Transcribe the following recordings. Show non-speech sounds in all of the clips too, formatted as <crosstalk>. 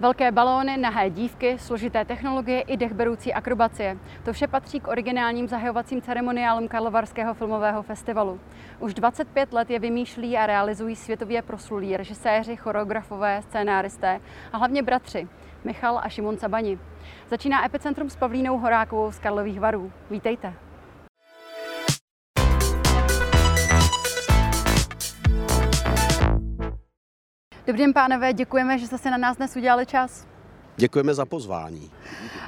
Velké balóny, nahé dívky, složité technologie i dechberoucí akrobacie. To vše patří k originálním zahajovacím ceremoniálům Karlovarského filmového festivalu. Už 25 let je vymýšlí a realizují světově proslulí režiséři, choreografové, scénáristé a hlavně bratři Michal a Šimon Cabani. Začíná Epicentrum s Pavlínou Horákovou z Karlových varů. Vítejte. Dobrý den, pánové, děkujeme, že jste si na nás dnes udělali čas. Děkujeme za pozvání.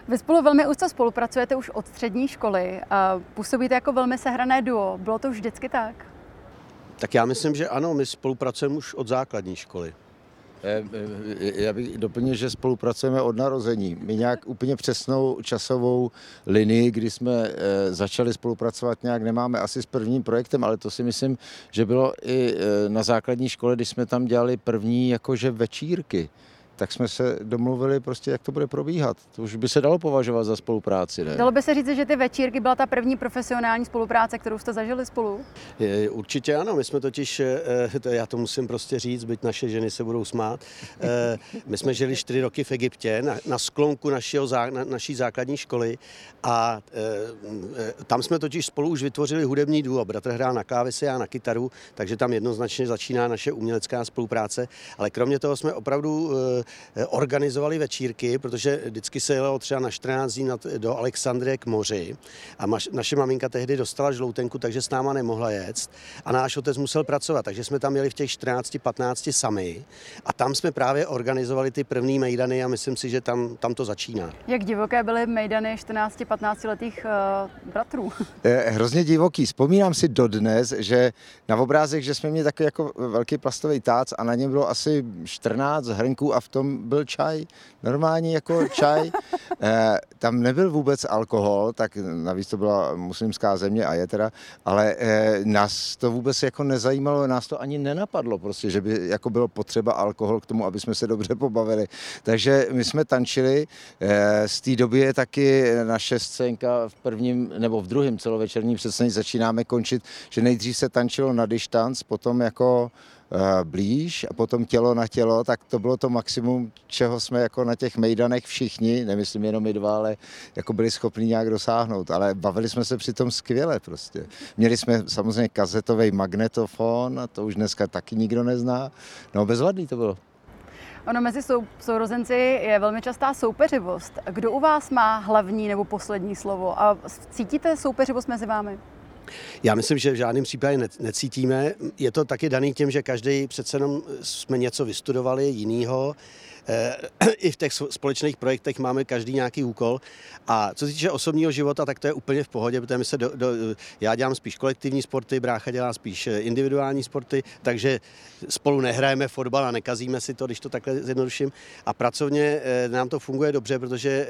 Vy spolu velmi úzce spolupracujete už od střední školy. A působíte jako velmi sehrané duo. Bylo to už vždycky tak? Tak já myslím, že ano, my spolupracujeme už od základní školy. Eh, eh, já bych doplnil, že spolupracujeme od narození. My nějak úplně přesnou časovou linii, kdy jsme eh, začali spolupracovat, nějak nemáme asi s prvním projektem, ale to si myslím, že bylo i na základní škole, když jsme tam dělali první jakože večírky tak jsme se domluvili prostě, jak to bude probíhat. To už by se dalo považovat za spolupráci, ne? Dalo by se říct, že ty večírky byla ta první profesionální spolupráce, kterou jste zažili spolu? Je, určitě ano, my jsme totiž, eh, to já to musím prostě říct, byť naše ženy se budou smát, eh, my jsme žili čtyři roky v Egyptě na, na sklonku našeho, na, naší základní školy a eh, tam jsme totiž spolu už vytvořili hudební duo. Bratr hrál na klávesi, já na kytaru, takže tam jednoznačně začíná naše umělecká spolupráce, ale kromě toho jsme opravdu Eh, organizovali večírky, protože vždycky se jelo třeba na 14 dní do Alexandrie k moři a maš, naše maminka tehdy dostala žloutenku, takže s náma nemohla jet a náš otec musel pracovat, takže jsme tam jeli v těch 14-15 sami a tam jsme právě organizovali ty první mejdany a myslím si, že tam, tam to začíná. Jak divoké byly mejdany 14-15 letých uh, bratrů? <laughs> Eh, hrozně divoký. Vzpomínám si dodnes, že na obrázek, že jsme měli takový jako velký plastový tác a na něm bylo asi 14 hrnků a v tom tom byl čaj, normální jako čaj. <laughs> E, tam nebyl vůbec alkohol, tak navíc to byla muslimská země a je teda, ale e, nás to vůbec jako nezajímalo, nás to ani nenapadlo prostě, že by jako bylo potřeba alkohol k tomu, aby jsme se dobře pobavili. Takže my jsme tančili, e, z té doby je taky naše scénka v prvním nebo v druhém celovečerním představení začínáme končit, že nejdřív se tančilo na distanc, potom jako blíž a potom tělo na tělo, tak to bylo to maximum, čeho jsme jako na těch mejdanech všichni, nemyslím jenom my dva, ale jako byli schopni nějak dosáhnout. Ale bavili jsme se přitom skvěle prostě. Měli jsme samozřejmě kazetový magnetofon, a to už dneska taky nikdo nezná. No bezvadný to bylo. Ono mezi sou, sourozenci je velmi častá soupeřivost. Kdo u vás má hlavní nebo poslední slovo? A cítíte soupeřivost mezi vámi? Já myslím, že v žádném případě necítíme. Je to taky daný tím, že každý přece jenom jsme něco vystudovali jinýho. Eh, <clears throat> I v těch společných projektech máme každý nějaký úkol. A co se týče osobního života, tak to je úplně v pohodě, protože my se do, do, já dělám spíš kolektivní sporty, brácha dělá spíš eh, individuální sporty, takže spolu nehrajeme fotbal a nekazíme si to, když to takhle zjednoduším. A pracovně eh, nám to funguje dobře, protože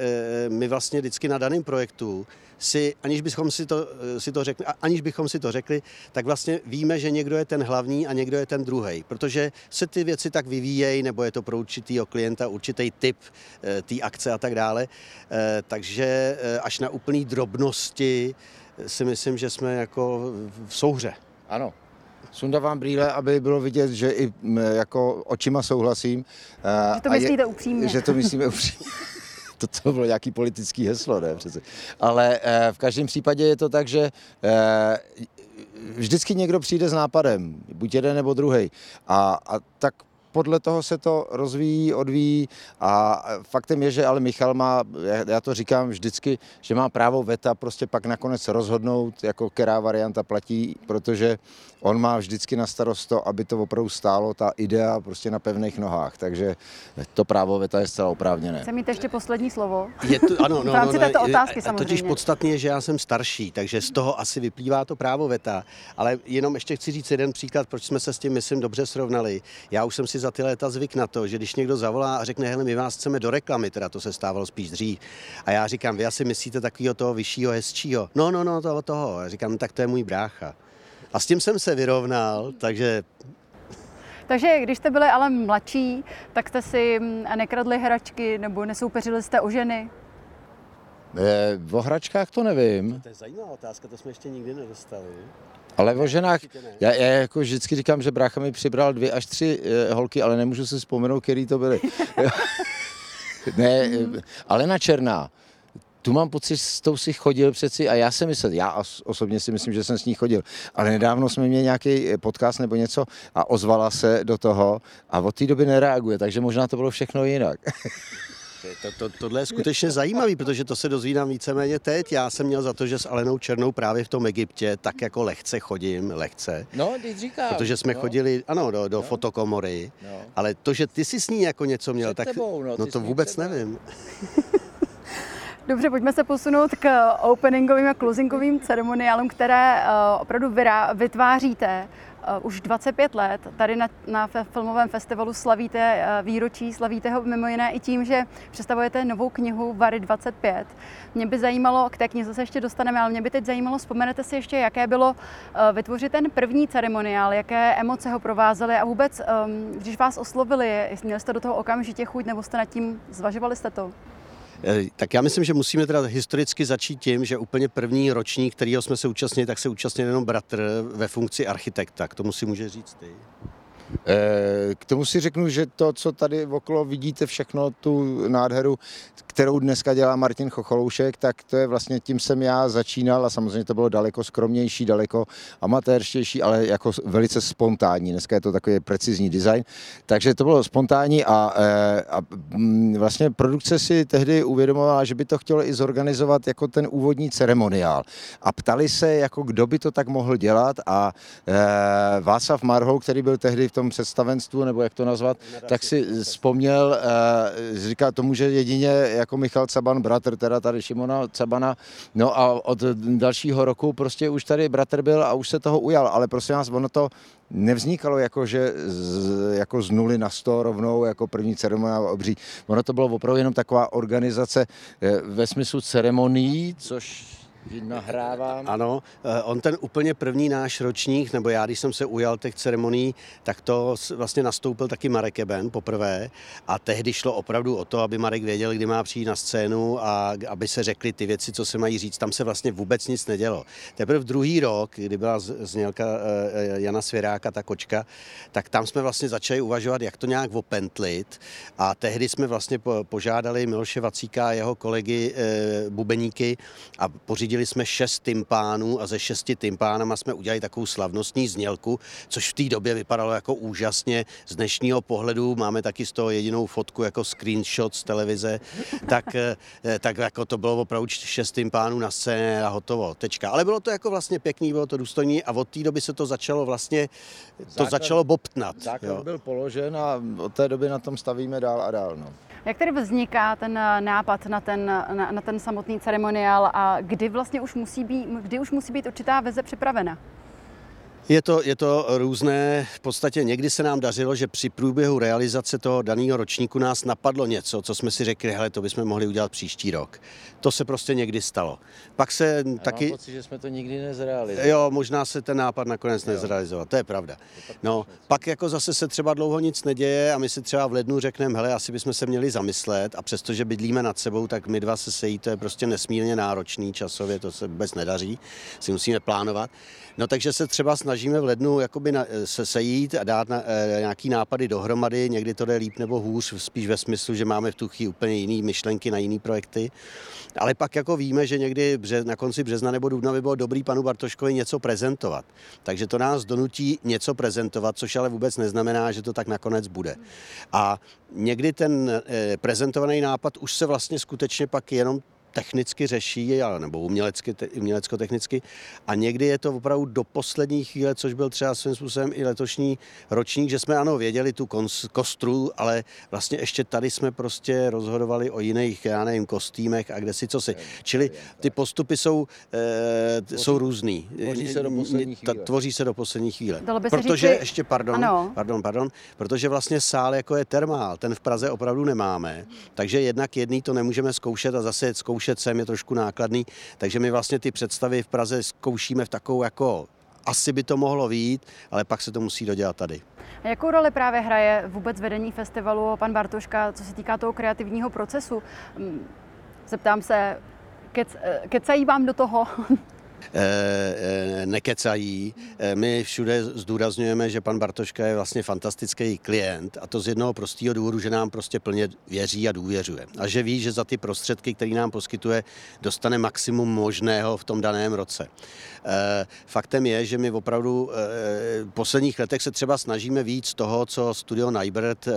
my vlastně vždycky na daném projektu si, aniž bychom si to, si to řekli, aniž bychom si to řekli, tak vlastně víme, že někdo je ten hlavní a někdo je ten druhý, protože se ty věci tak vyvíjejí, nebo je to pro určitýho klienta určitý typ eh, té akce a tak dále. Eh, takže eh, až na úplný drobnosti si myslím, že jsme jako v souhře. Ano, Sundávám brýle, aby bylo vidět, že i jako očima souhlasím. Že to myslíte je, upřímně. Že to myslíme upřímně. <laughs> to, to bylo nějaký politický heslo, ne přece. Ale eh, v každém případě je to tak, že eh, vždycky někdo přijde s nápadem, buď jeden nebo druhý. A, a tak podle toho se to rozvíjí, odvíjí a faktem je, že ale Michal má, já to říkám vždycky, že má právo veta prostě pak nakonec rozhodnout, jako která varianta platí, protože on má vždycky na starost to, aby to opravdu stálo, ta idea prostě na pevných nohách, takže to právo veta je zcela oprávněné. Chce mít ještě poslední slovo? Je to, ano, no, v rámci no, této otázky samozřejmě. Totiž podstatně je, že já jsem starší, takže z toho asi vyplývá to právo veta, ale jenom ještě chci říct jeden příklad, proč jsme se s tím, myslím, dobře srovnali. Já už jsem si za ty léta zvyk na to, že když někdo zavolá a řekne, hele, my vás chceme do reklamy, teda to se stávalo spíš dřív. A já říkám, vy asi myslíte takového toho vyššího, hezčího. No, no, no, toho, toho. Já říkám, no, tak to je můj brácha. A s tím jsem se vyrovnal, takže takže když jste byli ale mladší, tak jste si mm, nekradli hračky nebo nesoupeřili jste o ženy? E, o hračkách to nevím. To je zajímavá otázka, to jsme ještě nikdy nedostali. Ale o ženách, já, já jako vždycky říkám, že brácha mi přibral dvě až tři e, holky, ale nemůžu si vzpomenout, který to byly. <laughs> ne, Alena Černá, tu mám pocit, s tou si chodil přeci a já jsem myslel, já osobně si myslím, že jsem s ní chodil, ale nedávno jsme měli nějaký podcast nebo něco a ozvala se do toho a od té doby nereaguje, takže možná to bylo všechno jinak. <laughs> To, to, tohle je skutečně zajímavé, protože to se dozvídám víceméně teď. Já jsem měl za to, že s Alenou Černou právě v tom Egyptě tak jako lehce chodím, lehce. No, ty říkám. Protože jsme no. chodili, ano, do, do no. fotokomory, no. ale to, že ty jsi s ní jako něco měl, Před tak tebou, no, no to vůbec nevím. Dobře, pojďme se posunout k openingovým a closingovým ceremoniálům, které uh, opravdu vytváříte už 25 let. Tady na, na filmovém festivalu slavíte uh, výročí, slavíte ho mimo jiné i tím, že představujete novou knihu Vary 25. Mě by zajímalo, k té knize se ještě dostaneme, ale mě by teď zajímalo, vzpomenete si ještě, jaké bylo vytvořit ten první ceremoniál, jaké emoce ho provázely a vůbec, um, když vás oslovili, měli jste do toho okamžitě chuť nebo jste nad tím, zvažovali jste to? Eh, tak já myslím, že musíme teda historicky začít tím, že úplně první ročník, kterýho jsme se účastnili, tak se účastnil jenom bratr ve funkci architekta. K tomu si může říct ty. Eh, k tomu si řeknu, že to, co tady okolo vidíte, všechno tu nádheru, kterou dneska dělá Martin Chocholoušek, tak to je vlastně tím jsem já začínal a samozřejmě to bylo daleko skromnější, daleko amatérštější, ale jako velice spontánní. Dneska je to takový precizní design. Takže to bylo spontánní a, eh, a mm, vlastně produkce si tehdy uvědomovala, že by to chtělo i zorganizovat jako ten úvodní ceremoniál. A ptali se, jako kdo by to tak mohl dělat a e, Václav Marhou, který byl tehdy v tom představenstvu, nebo jak to nazvat, tak si vzpomněl, e, říká tomu, že jedině jako Michal Caban, bratr teda tady Šimona Cabana, no a od dalšího roku prostě už tady bratr byl a už se toho ujal, ale prosím vás, ono to nevznikalo jako, že z, jako z nuly na sto rovnou jako první ceremoniál obří. Ono to bylo opravdu jenom taková organizace e, ve smyslu ceremonií, což nahrávám. Ano, eh, on ten úplně první náš ročník, nebo já, když jsem se ujal těch ceremonií, tak to vlastně nastoupil taky Marek Eben poprvé a tehdy šlo opravdu o to, aby Marek věděl, kdy má přijít na scénu a aby se řekly ty věci, co se mají říct. Tam se vlastně vůbec nic nedělo. Teprve druhý rok, kdy byla znělka eh, eh, Jana Svěráka, ta kočka, tak tam jsme vlastně začali uvažovat, jak to nějak opentlit a tehdy jsme vlastně požádali Miloše Vacíka a jeho kolegy bubeníky a pořídili Nasadili jsme šest tympánů a ze šesti tympánama jsme udělali takovou slavnostní znělku, což v té době vypadalo jako úžasně. Z dnešního pohledu máme taky z toho jedinou fotku jako screenshot z televize, tak, eh, tak jako to bylo opravdu šest tympánů na scéně a hotovo. Tečka. Ale bylo to jako vlastně pěkný, bylo to důstojný a od té doby se to začalo vlastně, to základ, začalo bobtnat. Základ jo. byl položen a od té doby na tom stavíme dál a dál. No. Jak tedy vzniká ten eh, nápad na ten, na, na ten samotný ceremoniál a kdy vlastně už musí být, kdy už musí být určitá veze připravena? Je to, je to různé. V podstatě někdy se nám dařilo, že při průběhu realizace toho daného ročníku nás napadlo něco, co jsme si řekli, hele, to bychom mohli udělat příští rok. To se prostě někdy stalo. Pak se Já taky... Mám pocit, že jsme to nikdy nezrealizovali. Jo, možná se ten nápad nakonec jo. nezrealizoval, to je pravda. No, pak jako zase se třeba dlouho nic neděje a my si třeba v lednu řekneme, hele, asi bychom se měli zamyslet a přestože bydlíme nad sebou, tak my dva se sejít, to je prostě nesmírně náročný časově, to se vůbec nedaří, si musíme plánovat. No takže se třeba snažíme v lednu jakoby na, se sejít a dát na, e, nějaký nápady dohromady, někdy to jde líp nebo hůř, spíš ve smyslu, že máme v tu chvíli úplně jiné myšlenky na jiné projekty. Ale pak jako víme, že někdy bře, na konci března nebo dubna by bylo dobrý panu Bartoškovi něco prezentovat. Takže to nás donutí něco prezentovat, což ale vůbec neznamená, že to tak nakonec bude. A někdy ten e, prezentovaný nápad už se vlastně skutečně pak jenom technicky řeší, nebo umělecky, umělecko-technicky. A někdy je to opravdu do poslední chvíle, což byl třeba svým způsobem i letošní ročník, že jsme ano věděli tu kostru, ale vlastně ještě tady jsme prostě rozhodovali o jiných, já nevím, kostýmech a kde si co si. Čili ty postupy jsou, e, tvoří, jsou různý. Tvoří se do poslední chvíle. Tvoří se do poslední chvíle. Protože, říci... ještě, pardon, ano. pardon, pardon, protože vlastně sál jako je termál, ten v Praze opravdu nemáme, takže jednak jedný to nemůžeme zkoušet a zase zkoušet zkoušet sem je trošku nákladný, takže my vlastně ty představy v Praze zkoušíme v takovou jako asi by to mohlo výjít, ale pak se to musí dodělat tady. A jakou roli právě hraje vůbec vedení festivalu pan Bartoška, co se týká toho kreativního procesu? Mm, zeptám se, kec, kecají vám do toho? Nekecají. My všude zdůrazňujeme, že pan Bartoška je vlastně fantastický klient a to z jednoho prostého důvodu, že nám prostě plně věří a důvěřuje. A že ví, že za ty prostředky, které nám poskytuje, dostane maximum možného v tom daném roce. Faktem je, že my opravdu v posledních letech se třeba snažíme víc toho, co studio Najbert,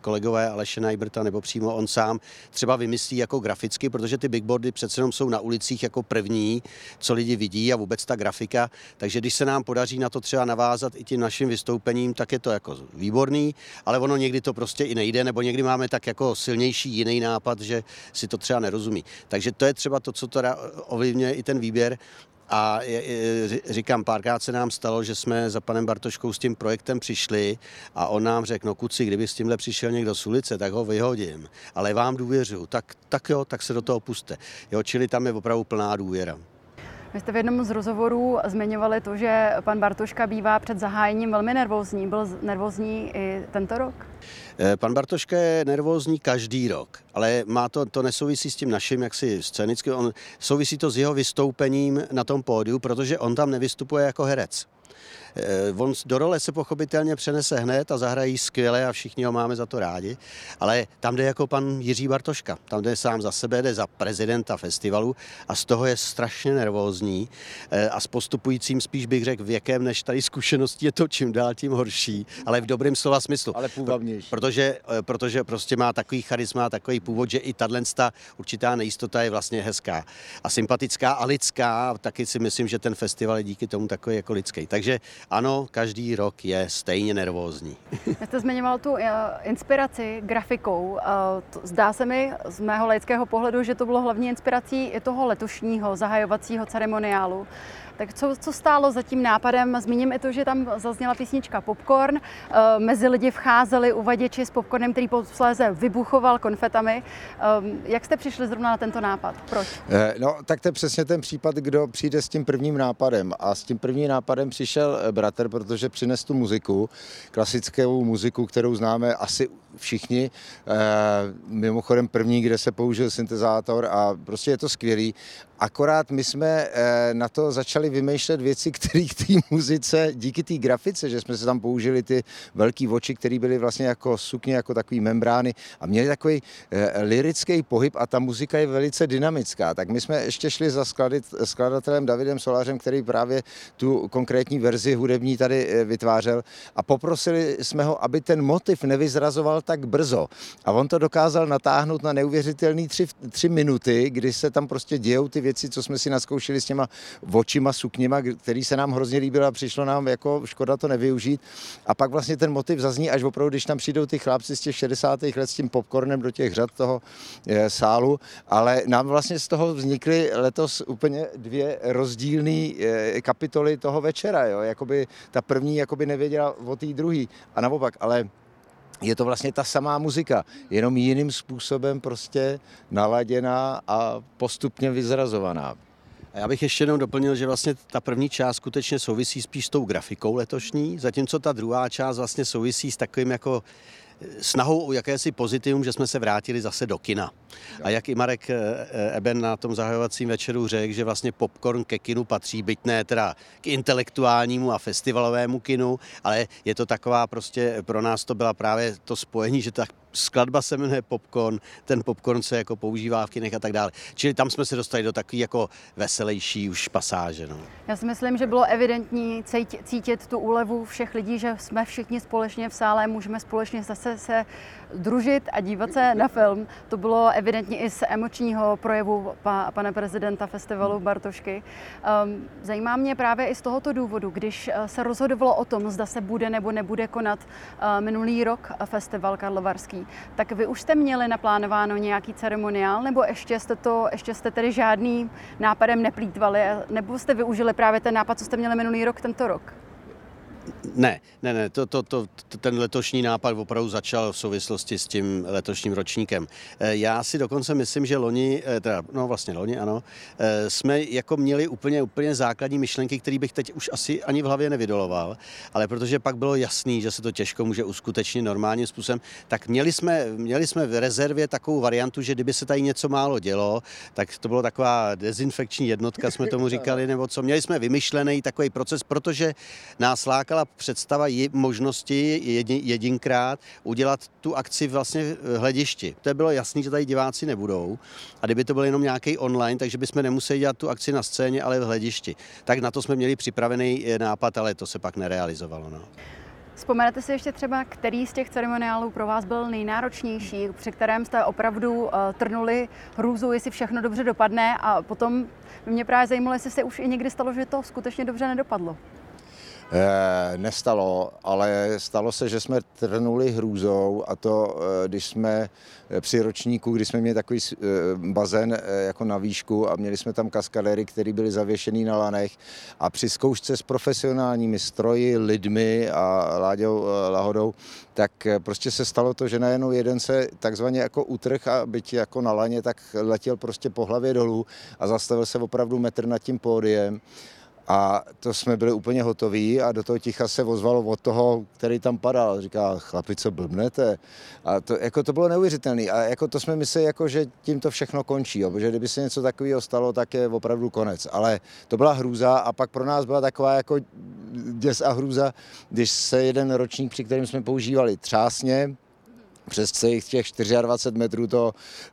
kolegové Aleše Najberta nebo přímo on sám třeba vymyslí jako graficky, protože ty bigboardy přece jenom jsou na ulicích jako první, co lidi vidí a vůbec ta grafika. Takže když se nám podaří na to třeba navázat i tím naším vystoupením, tak je to jako výborný, ale ono někdy to prostě i nejde, nebo někdy máme tak jako silnější jiný nápad, že si to třeba nerozumí. Takže to je třeba to, co teda ovlivňuje i ten výběr. A říkám, párkrát se nám stalo, že jsme za panem Bartoškou s tím projektem přišli a on nám řekl, no kuci, kdyby s tímhle přišel někdo z ulice, tak ho vyhodím, ale vám důvěřuju, tak, tak jo, tak se do toho puste. Jo, čili tam je opravdu plná důvěra. Vy jste v jednom z rozhovorů zmiňovali to, že pan Bartoška bývá před zahájením velmi nervózní. Byl nervózní i tento rok? Eh, pan Bartoška je nervózní každý rok, ale má to, to nesouvisí s tím naším jaksi scénickým, on, souvisí to s jeho vystoupením na tom pódiu, protože on tam nevystupuje jako herec. Eh, on do role se pochopitelně přenese hned a zahrají skvěle a všichni ho máme za to rádi, ale tam jde jako pan Jiří Bartoška. Tam jde sám za sebe, jde za prezidenta festivalu a z toho je strašně nervózní eh, a s postupujícím spíš bych řekl věkem, než tady zkušeností je to čím dál tím horší, ale v dobrém slova smyslu. Ale půvabnější. Protože, eh, protože prostě má takový charisma, takový původ, že i tato určitá nejistota je vlastně hezká a sympatická a lidská. Taky si myslím, že ten festival je díky tomu takový jako lidský. Takže ano, každý rok je stejně nervózní. <laughs> Vy jste zmiňoval tu eh, inspiraci grafikou. Eh, zdá se mi z mého laického pohledu, že to bylo hlavní inspirací i toho letošního zahajovacího ceremoniálu. Tak co, co stálo za tím nápadem? Zmíním i to, že tam zazněla písnička Popcorn. Eh, mezi lidi vcházeli uvaděči s popcornem, který posléze vybuchoval konfetami. Jak jste přišli zrovna na tento nápad? Proč? No, tak to je přesně ten případ, kdo přijde s tím prvním nápadem. A s tím prvním nápadem přišel bratr, protože přines tu muziku, klasickou muziku, kterou známe asi všichni. Eh, mimochodem první, kde se použil syntezátor a prostě je to skvělý. Akorát my jsme eh, na to začali vymýšlet věci, <laughs> které k té muzice, díky té grafice, že jsme se tam použili ty velké oči, které byly vlastně jako sukně, jako takové membrány a měli takový eh, lirický pohyb a ta muzika je velice dynamická. Tak my jsme ještě šli za skladit, skladatelem Davidem Solářem, který právě tu konkrétní verzi hudební tady vytvářel a poprosili jsme ho, aby ten motiv nevyzrazoval tak brzo. A on to dokázal natáhnout na neuvěřitelné tři, tři minuty, kdy se tam prostě dějou ty věci, co jsme si naskoušeli s těma očima, sukněma, který se nám hrozně líbil a přišlo nám jako škoda to nevyužít. A pak vlastně ten motiv zazní až opravdu, když tam přijdou ty chlapci z těch 60. let s tím popcornem do těch řad toho e, sálu, ale nám vlastně z toho vznikly letos úplně dvě rozdílné e, kapitoly toho večera. Jo? Jakoby ta první jakoby nevěděla o té druhé a naopak, ale je to vlastně ta samá muzika, jenom jiným způsobem prostě naladěná a postupně vyzrazovaná. A já bych ještě jednou doplnil, že vlastně ta první část skutečně souvisí spíš s tou grafikou letošní, zatímco ta druhá část vlastně souvisí s takovým jako snahou o jakési pozitivum, že jsme se vrátili zase do kina. A jak i Marek eh, eh, Eben na tom zahajovacím večeru řekl, že vlastně popcorn ke kinu patří, byť ne teda k intelektuálnímu a festivalovému kinu, ale je to taková prostě, pro nás to byla právě to spojení, že ta skladba se jmenuje Popcorn, ten popcorn se jako používá v kinech a tak dále. Čili tam jsme se dostali do takové jako veselější už pasáže. No. Já si myslím, že bylo evidentní cítit tu úlevu všech lidí, že jsme všichni společně v sále, můžeme společně zase se družit a dívat se na film. To bylo evidentně i z emočního projevu pa, pana prezidenta festivalu Bartošky. Um, zajímá mě právě i z tohoto důvodu, když eh, se rozhodovalo o tom, zda se bude nebo nebude konat uh, minulý rok festival Karlovarský, tak vy už jste měli naplánováno nějaký ceremoniál, nebo ještě jste to, ještě jste tedy žádný nápadem neplýtvali, nebo jste využili právě ten nápad, co jste měli minulý rok, tento rok? Ne, ne, ne, to, to, to, ten letošní nápad opravdu začal v souvislosti s tím letošním ročníkem. Eh, já si dokonce myslím, že loni, eh, teda, no vlastně loni, ano, eh, jsme jako měli úplně, úplně základní myšlenky, které bych teď už asi ani v hlavě nevydoloval, ale protože pak bylo jasný, že se to těžko může uskutečnit normálním způsobem, tak měli jsme, měli jsme v rezervě takovou variantu, že kdyby se tady něco málo dělo, tak to bylo taková dezinfekční jednotka, jsme tomu říkali, nebo co. Měli jsme vymyšlený takový proces, protože nás lákala představa je možnosti jedinkrát udělat tu akci vlastně v hledišti. To bylo jasné, že tady diváci nebudou a kdyby to byl jenom nějaký online, takže bychom nemuseli dělat tu akci na scéně, ale v hledišti. Tak na to jsme měli připravený nápad, ale to se pak nerealizovalo. No. Vzpomenete si ještě třeba, který z těch ceremoniálů pro vás byl nejnáročnější, při kterém jste opravdu uh, trnuli hrůzu, jestli všechno dobře dopadne a potom mě právě zajímalo, jestli se už i někdy stalo, že to skutečně dobře nedopadlo. Eh, nestalo, ale stalo se, že jsme trnuli hrůzou a to, eh, když jsme eh, při ročníku, kdy jsme měli takový bazén jako na výšku a měli jsme tam kaskadery, které byly zavěšený na lanech a při zkoušce s profesionálními stroji, lidmi a Láďou Lahodou, tak prostě se stalo to, že najednou jeden se takzvaně jako utrh a byť jako na laně, tak letěl prostě po hlavě dolů a zastavil se opravdu metr nad tím pódiem. A to jsme byli úplně hotoví a do toho ticha se ozvalo od toho, který tam padal. Říká, chlapi, co blbnete? A to, jako to bylo neuvěřitelné. A jako to jsme mysleli, jako, že tím to všechno končí. Jo? Protože kdyby se něco takového stalo, tak je opravdu konec. Ale to byla hrůza a pak pro nás byla taková jako děs a hrůza, když se jeden ročník, při kterém jsme používali třásně, přes celých těch 24 metrů to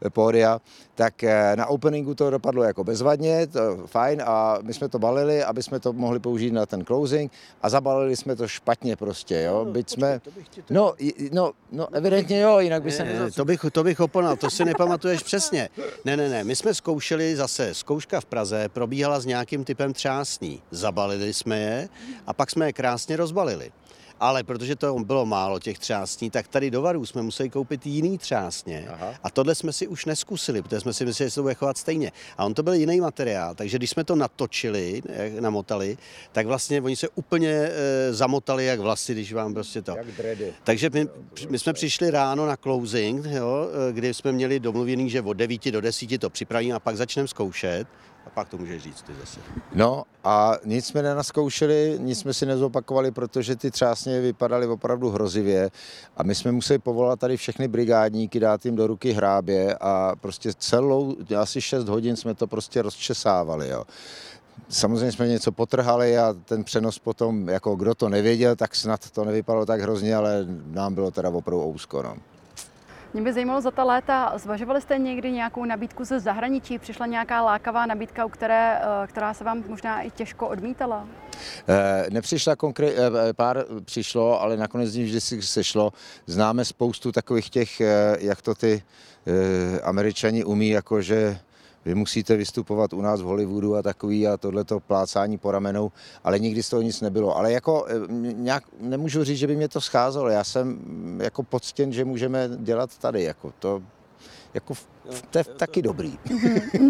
pódia, tak eh, na openingu to dopadlo jako bezvadně, to fajn a my jsme to balili, aby jsme to mohli použít na ten closing a zabalili jsme to špatně prostě, jo, no, byť jsme, no, no, no, evidentně jo, jinak by se ne, to bych, to bych oponal, to si nepamatuješ přesně. Ne, ne, ne, my jsme zkoušeli zase, zkouška v Praze probíhala s nějakým typem třásní, zabalili jsme je a pak jsme je krásně rozbalili ale protože to bylo málo těch třásní, tak tady do Varů jsme museli koupit jiný třásně Aha. a tohle jsme si už neskusili, protože jsme si mysleli, že se to bude chovat stejně. A on to byl jiný materiál, takže když jsme to natočili, namotali, tak vlastně oni se úplně e, zamotali jak vlasy, když vám prostě to. Jak dready. Takže my, my jsme přišli ráno na closing, jo, e, kdy jsme měli domluvený, že od 9 do 10 to připravíme a pak začneme zkoušet. A pak to můžeš říct ty zase. No a nic jsme nenaskoušeli, nic jsme si nezopakovali, protože ty třásně vypadaly opravdu hrozivě a my jsme museli povolat tady všechny brigádníky, dát jim do ruky hrábě a prostě celou, asi 6 hodin jsme to prostě rozčesávali. Jo. Samozřejmě jsme něco potrhali a ten přenos potom, jako kdo to nevěděl, tak snad to nevypadalo tak hrozně, ale nám bylo teda opravdu ousko. No. Mě by zajímalo za ta léta, zvažovali jste někdy nějakou nabídku ze zahraničí? Přišla nějaká lákavá nabídka, u které, eh, která se vám možná i těžko odmítala? Eh, nepřišla konkrét, eh, pár přišlo, ale nakonec vždy si sešlo. Známe spoustu takových těch, jak to ty američani umí, jakože vy musíte vystupovat u nás v Hollywoodu a takový a tohleto plácání po ramenou, ale nikdy z toho nic nebylo. Ale jako eh, nějak nemůžu říct, že by mě to scházelo. Já jsem jako poctěn, že můžeme dělat tady. Jako to, jako to je taky dobrý.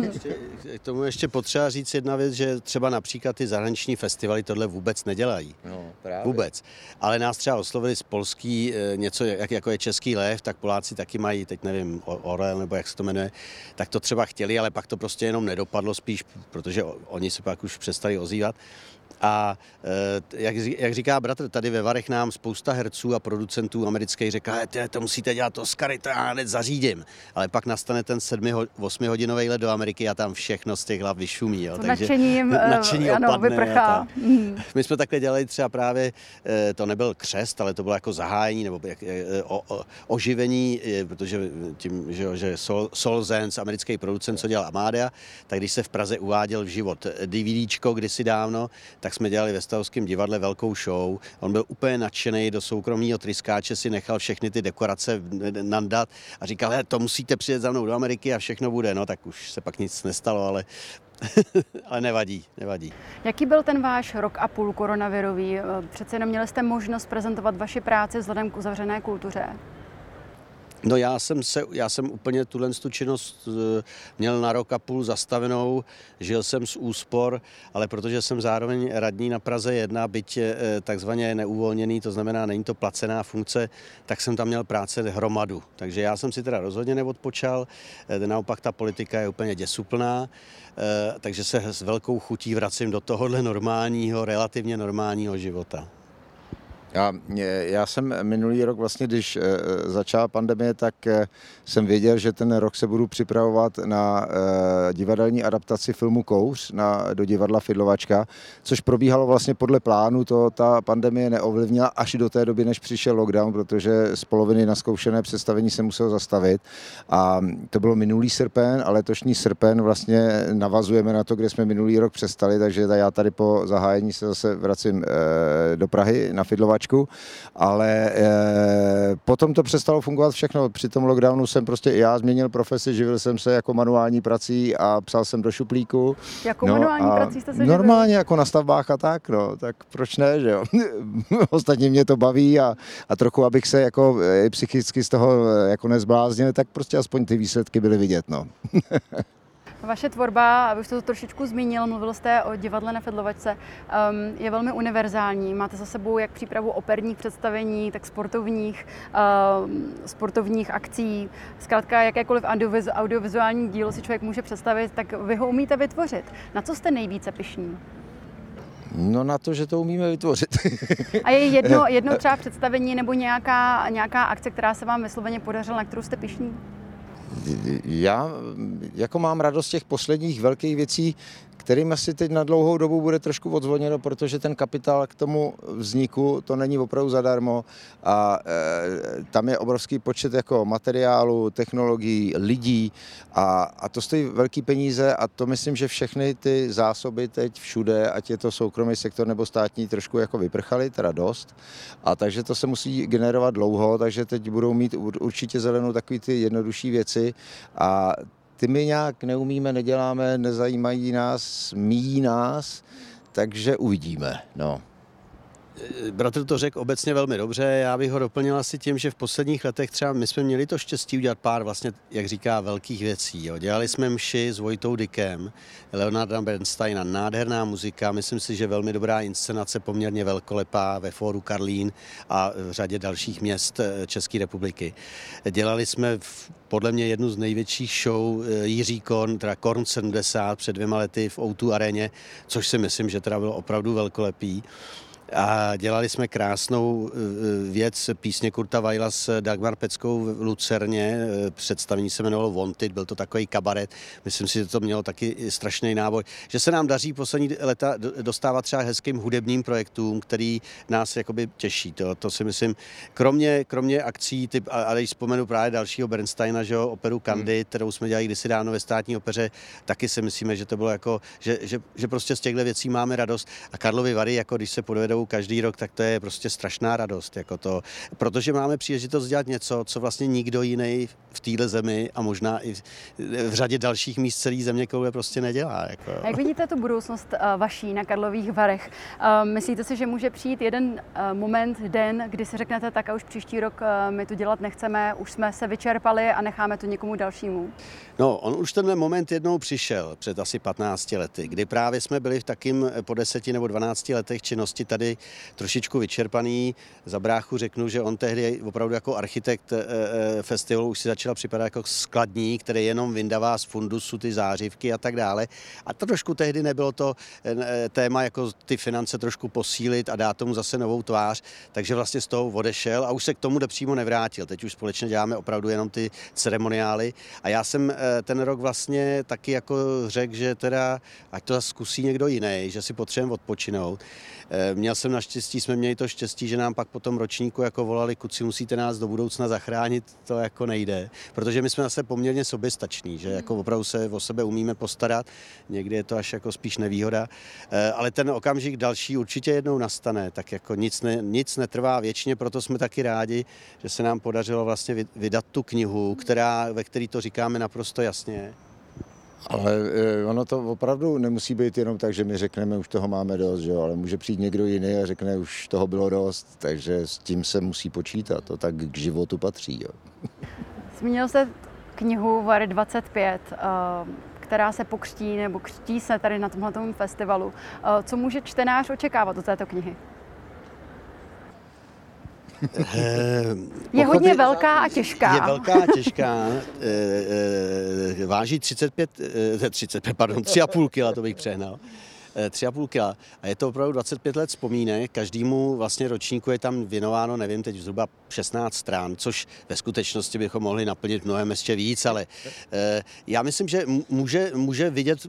Ještě, k tomu ještě potřeba říct jedna věc, že třeba například ty zahraniční festivaly tohle vůbec nedělají. No, právě. Vůbec. Ale nás třeba oslovili z polský eh, něco, jak, jako je Český lev, tak Poláci taky mají, teď nevím, Orel nebo jak se to jmenuje, tak to třeba chtěli, ale pak to prostě jenom nedopadlo spíš, protože oni se pak už přestali ozývat. A eh, jak, jak říká bratr, tady ve Varech nám spousta herců a producentů amerických říká, to musíte dělat Oscary, to já hned zařídím. Ale pak nastane ten 7-8 hodinový let do Ameriky a tam všechno z těch hlav vyšumí. Jo. Takže nadšením, nadšení ano, opadne vyprchá. Mm. My jsme takhle dělali třeba právě, eh, to nebyl křest, ale to bylo jako zahájení nebo jak, eh, o, o, oživení, protože tím, že, že Sol, Sol Zenz, americký producent, co dělal Amádia, tak když se v Praze uváděl v život DVDčko kdysi dávno, tak jsme dělali ve Stavovském divadle velkou show. On byl úplně nadšený do soukromého tryskáče, si nechal všechny ty dekorace nandat a říkal, he, to musíte přijet za mnou do Ameriky a všechno bude. No tak už se pak nic nestalo, ale <laughs> ale nevadí, nevadí. Jaký byl ten váš rok a půl koronavirový? Přece jenom měli jste možnost prezentovat vaši práci vzhledem k uzavřené kultuře? No já jsem, se, já jsem úplně tuhle tu činnost eh, měl na rok a půl zastavenou, žil jsem z úspor, ale protože jsem zároveň radní na Praze 1, byť eh, takzvaně neuvolněný, to znamená není to placená funkce, tak jsem tam měl práce hromadu. Takže já jsem si teda rozhodně neodpočal, eh, naopak ta politika je úplně děsuplná, takže se s velkou chutí vracím do tohohle normálního, relativně normálního života. Já, já jsem minulý rok vlastně, když eh, začala pandemie, tak jsem věděl, že ten rok se budu připravovat na divadelní adaptaci filmu Kouř na, do divadla Fidlovačka, což probíhalo vlastně podle plánu, to ta pandemie neovlivnila až do té doby, než přišel lockdown, protože z poloviny naskoušené představení se muselo zastavit. A to bylo minulý srpen a letošní srpen vlastně navazujeme na to, kde jsme minulý rok přestali, takže já tady po zahájení se zase vracím do Prahy na Fidlovačka kočku, ale e, potom to přestalo fungovat všechno. Při tom lockdownu jsem prostě i já změnil profesi, živil jsem se jako manuální prací a psal jsem do šuplíku. Jako no, manuální prací jste se Normálně živil? jako na stavbách a tak, no, tak proč ne, že jo. <laughs> Ostatně mě to baví a, a trochu, abych se jako e, psychicky z toho e, jako nezbláznil, tak prostě aspoň ty výsledky byly vidět, no. <laughs> Vaše tvorba, abyste to trošičku zmínil, mluvil jste o divadle na Fedlovačce, um, je velmi univerzální. Máte za sebou jak přípravu operních představení, tak sportovních, um, sportovních akcí. Zkrátka, jakékoliv audiovizuální dílo si člověk může představit, tak vy ho umíte vytvořit. Na co jste nejvíce pišní? No na to, že to umíme vytvořit. <laughs> A je jedno, <laughs> jedno třeba představení nebo nějaká, nějaká akce, která se vám vysloveně podařila, na kterou jste pišní? Já jako mám radost těch posledních velkých věcí, kterým asi teď na dlouhou dobu bude trošku odzvoněno, protože ten kapitál k tomu vzniku, to není opravdu zadarmo a e, tam je obrovský počet jako materiálu, technologií, lidí a, a to stojí velký peníze a to myslím, že všechny ty zásoby teď všude, ať je to soukromý sektor nebo státní, trošku jako vyprchaly, teda dost. A takže to se musí generovat dlouho, takže teď budou mít určitě zelenou takový ty jednodušší věci a ty my nějak neumíme, neděláme, nezajímají nás, míjí nás, takže uvidíme. No. Bratr to řekl obecně velmi dobře, já bych ho doplnil asi tím, že v posledních letech třeba my jsme měli to štěstí udělat pár vlastně, jak říká, velkých věcí. Jo. Dělali jsme mši s Vojtou Dikem, Leonarda Bernsteina, nádherná muzika, myslím si, že velmi dobrá inscenace, poměrně velkolepá ve Fóru Karlín a v řadě dalších měst eh, České republiky. Dělali jsme v, podle mě jednu z největších show eh, Jiří Korn, teda Korn 70 před dvěma lety v O2 aréně, což si myslím, že teda bylo opravdu velkolepý. A dělali jsme krásnou eh, věc písně Kurta Vajla s Dagmar Peckou v Lucerně. Eh, představení se jmenovalo Wanted, byl to takový kabaret. Myslím si, že to mělo taky strašný náboj. Že se nám daří poslední leta dostávat třeba hezkým hudebním projektům, který nás jakoby těší. To, to si myslím, kromě, kromě akcí, typ, ale když vzpomenu právě dalšího Bernsteina, že jo, operu Candid, hmm. kterou jsme dělali kdysi dávno ve státní opeře, taky si myslíme, že to bylo jako, že, že, že prostě z těchto věcí máme radost. A Karlovy Vary, jako když se podvedou hrajou každý rok, tak to je prostě strašná radost. Jako to, protože máme příležitost dělat něco, co vlastně nikdo jiný v téhle zemi a možná i v řadě dalších míst celé země koule prostě nedělá. Jako. A jak vidíte tu budoucnost uh, vaší na Karlových Varech? Uh, myslíte si, že může přijít jeden uh, moment, den, kdy si řeknete, tak a už příští rok my tu dělat nechceme, už jsme se vyčerpali a necháme to někomu dalšímu? No, on už tenhle moment jednou přišel před asi 15 lety, kdy právě jsme byli v takým po 10 nebo 12 letech činnosti tady tehdy trošičku vyčerpaný. Za bráchu řeknu, že on tehdy opravdu jako architekt eh, eh, festivalu už si začal připadat jako skladní, který jenom vyndává z fundusu ty zářivky a tak dále. A to trošku tehdy nebylo to eh, téma, jako ty finance trošku posílit a dát tomu zase novou tvář, takže vlastně z toho odešel a už se k tomu přímo nevrátil. Teď už společně děláme opravdu jenom ty ceremoniály a já jsem ten rok vlastně taky jako řekl, že teda ať to zkusí někdo jiný, že si potřebujeme odpočinout. Měl jsem naštěstí, jsme měli to štěstí, že nám pak po tom ročníku jako volali, kuci musíte nás do budoucna zachránit, to jako nejde, protože my jsme zase poměrně soběstační, že jako opravdu se o sebe umíme postarat, někdy je to až jako spíš nevýhoda, eh, ale ten okamžik další určitě jednou nastane, tak jako nic, ne, nic netrvá věčně, proto jsme taky rádi, že se nám podařilo vlastně vydat tu knihu, která, ve které to říkáme naprosto jasně. Ale eh, ono to opravdu nemusí být jenom tak, že my řekneme, už toho máme dost, že jo? ale může přijít někdo jiný a řekne, už toho bylo dost, takže s tím se musí počítat, to tak k životu patří. Jo. Zmínil se knihu Vary 25, eh, která se pokřtí nebo křtí se tady na tomhle festivalu. Eh, co může čtenář očekávat od této knihy? Je hodně velká a těžká. Je velká a těžká. Váží 35, 35 pardon, 3,5 kg, to bych přehnal. 3,5 kg. A je to opravdu 25 let vzpomínek. Každému vlastně ročníku je tam věnováno, nevím, teď zhruba 16 strán, což ve skutečnosti bychom mohli naplnit mnohem ještě víc, ale já myslím, že může, může vidět,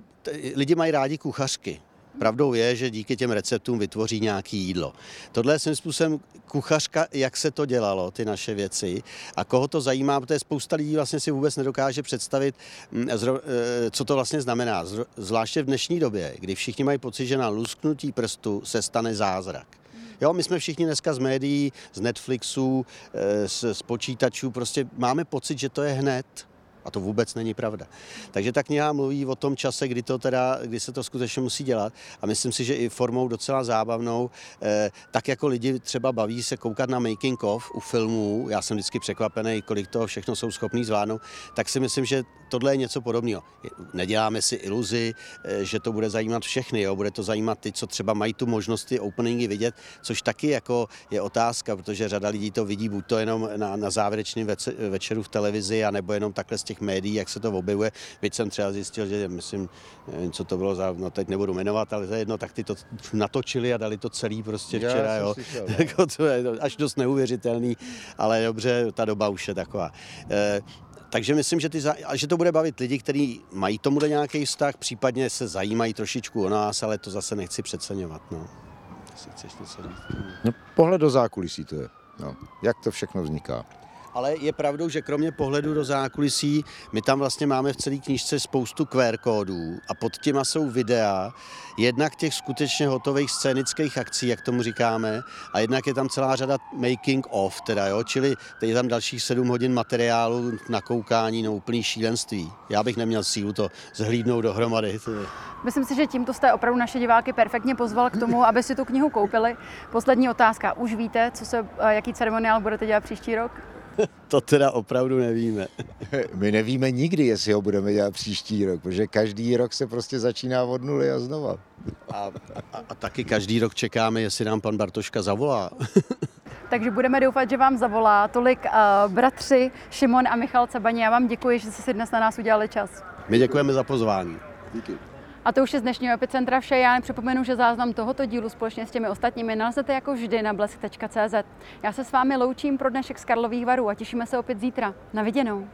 lidi mají rádi kuchařky. Pravdou je, že díky těm receptům vytvoří nějaký jídlo. Tohle je svým způsobem kuchařka, jak se to dělalo, ty naše věci. A koho to zajímá, protože spousta lidí vlastně si vůbec nedokáže představit, mm, eh, co to vlastně znamená. Zvláště v dnešní době, kdy všichni mají pocit, že na lusknutí prstu se stane zázrak. Jo, my jsme všichni dneska z médií, z Netflixu, eh, z, z počítačů, prostě máme pocit, že to je hned. A to vůbec není pravda. Takže ta kniha mluví o tom čase, kdy, to teda, kdy se to skutečně musí dělat. A myslím si, že i formou docela zábavnou, eh, tak jako lidi třeba baví se koukat na making of u filmů, já jsem vždycky překvapený, kolik toho všechno jsou schopní zvládnout, tak si myslím, že tohle je něco podobného. Neděláme si iluzi, eh, že to bude zajímat všechny, jo? bude to zajímat ty, co třeba mají tu možnost ty openingy vidět, což taky jako je otázka, protože řada lidí to vidí buď to jenom na, na závěrečném večeru v televizi, anebo jenom takhle z těch médií, jak se to objevuje. Byť jsem třeba zjistil, že myslím, nevím, co to bylo za, no teď nebudu jmenovat, ale za jedno, tak ty to natočili a dali to celý prostě včera, jo. Slyšel, <laughs> no. jako to je až dost neuvěřitelný, ale dobře, ta doba už je taková. E, takže myslím, že, ty, že to bude bavit lidi, kteří mají tomu nějaký vztah, případně se zajímají trošičku o nás, ale to zase nechci přeceňovat. No. chceš něco říct? No, pohled do zákulisí to je. No, jak to všechno vzniká ale je pravdou, že kromě pohledu do zákulisí, my tam vlastně máme v celé knižce spoustu QR kódů a pod těma jsou videa, jednak těch skutečně hotových scénických akcí, jak tomu říkáme, a jednak je tam celá řada making of, teda jo, čili je tam dalších sedm hodin materiálu na koukání, no úplný šílenství. Já bych neměl sílu to zhlídnout dohromady. Myslím si, že tímto jste opravdu naše diváky perfektně pozval k tomu, <laughs> aby si tu knihu koupili. Poslední otázka. Už víte, co se, jaký ceremoniál budete dělat příští rok? <laughs> to teda opravdu nevíme. My nevíme nikdy, jestli ho budeme dělat příští rok, protože každý rok se prostě začíná od nuly a znova. A, a, a taky každý rok čekáme, jestli nám pan Bartoška zavolá. <laughs> Takže budeme doufat, že vám zavolá. Tolik uh, bratři Šimon a Michal Cabani. Já vám děkuji, že jste si dnes na nás udělali čas. My děkujeme za pozvání. Díky. A to už je z dnešního Epicentra vše. Já připomenu, že záznam tohoto dílu společně s těmi ostatními nalezete jako vždy na blesk.cz. Já se s vámi loučím pro dnešek z Karlových varů a těšíme se opět zítra. Na viděnou.